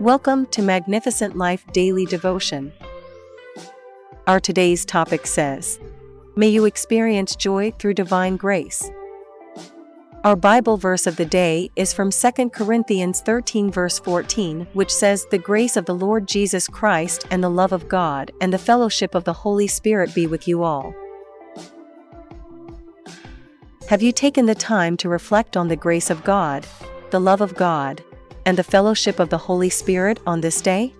Welcome to Magnificent Life Daily Devotion. Our today's topic says, May you experience joy through divine grace. Our Bible verse of the day is from 2 Corinthians 13, verse 14, which says, The grace of the Lord Jesus Christ and the love of God and the fellowship of the Holy Spirit be with you all. Have you taken the time to reflect on the grace of God, the love of God, and the fellowship of the Holy Spirit on this day?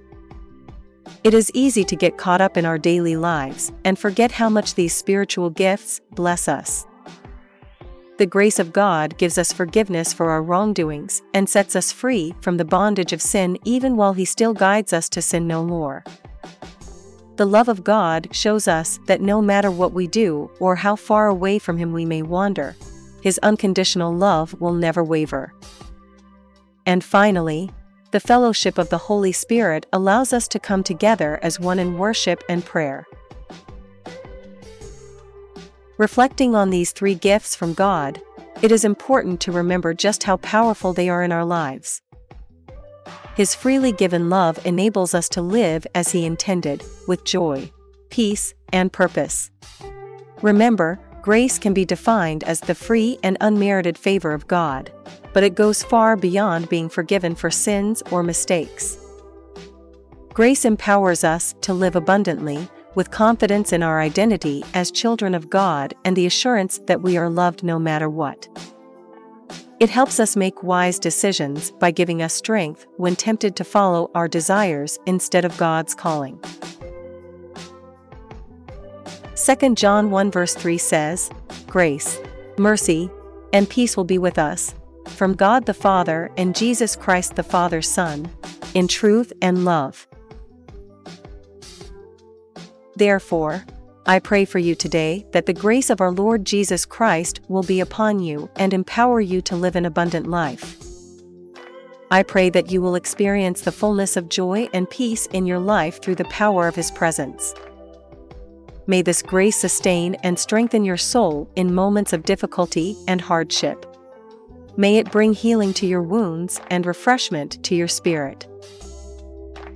It is easy to get caught up in our daily lives and forget how much these spiritual gifts bless us. The grace of God gives us forgiveness for our wrongdoings and sets us free from the bondage of sin even while He still guides us to sin no more. The love of God shows us that no matter what we do or how far away from Him we may wander, His unconditional love will never waver. And finally, the fellowship of the Holy Spirit allows us to come together as one in worship and prayer. Reflecting on these three gifts from God, it is important to remember just how powerful they are in our lives. His freely given love enables us to live as He intended, with joy, peace, and purpose. Remember, grace can be defined as the free and unmerited favor of God, but it goes far beyond being forgiven for sins or mistakes. Grace empowers us to live abundantly, with confidence in our identity as children of God and the assurance that we are loved no matter what. It helps us make wise decisions by giving us strength when tempted to follow our desires instead of God's calling. 2 John 1 verse 3 says, Grace, mercy, and peace will be with us, from God the Father and Jesus Christ the Father's Son, in truth and love. Therefore, I pray for you today that the grace of our Lord Jesus Christ will be upon you and empower you to live an abundant life. I pray that you will experience the fullness of joy and peace in your life through the power of His presence. May this grace sustain and strengthen your soul in moments of difficulty and hardship. May it bring healing to your wounds and refreshment to your spirit.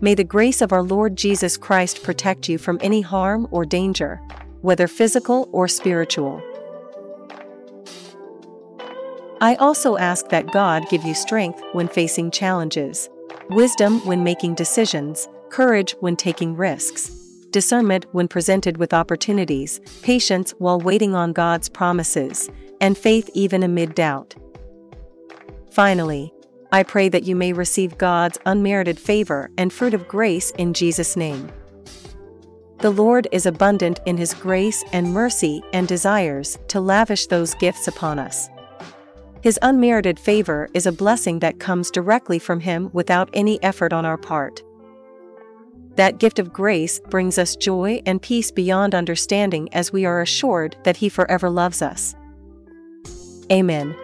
May the grace of our Lord Jesus Christ protect you from any harm or danger, whether physical or spiritual. I also ask that God give you strength when facing challenges, wisdom when making decisions, courage when taking risks, discernment when presented with opportunities, patience while waiting on God's promises, and faith even amid doubt. Finally, I pray that you may receive God's unmerited favor and fruit of grace in Jesus' name. The Lord is abundant in His grace and mercy and desires to lavish those gifts upon us. His unmerited favor is a blessing that comes directly from Him without any effort on our part. That gift of grace brings us joy and peace beyond understanding as we are assured that He forever loves us. Amen.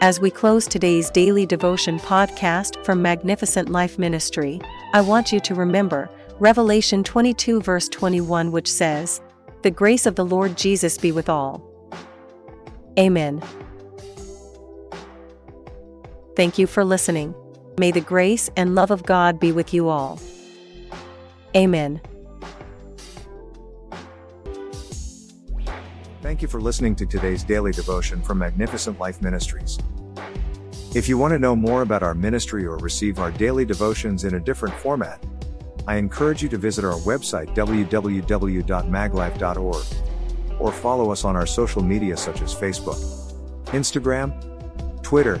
As we close today's daily devotion podcast from Magnificent Life Ministry, I want you to remember Revelation 22, verse 21, which says, The grace of the Lord Jesus be with all. Amen. Thank you for listening. May the grace and love of God be with you all. Amen. Thank you for listening to today's daily devotion from Magnificent Life Ministries. If you want to know more about our ministry or receive our daily devotions in a different format, I encourage you to visit our website www.maglife.org or follow us on our social media such as Facebook, Instagram, Twitter,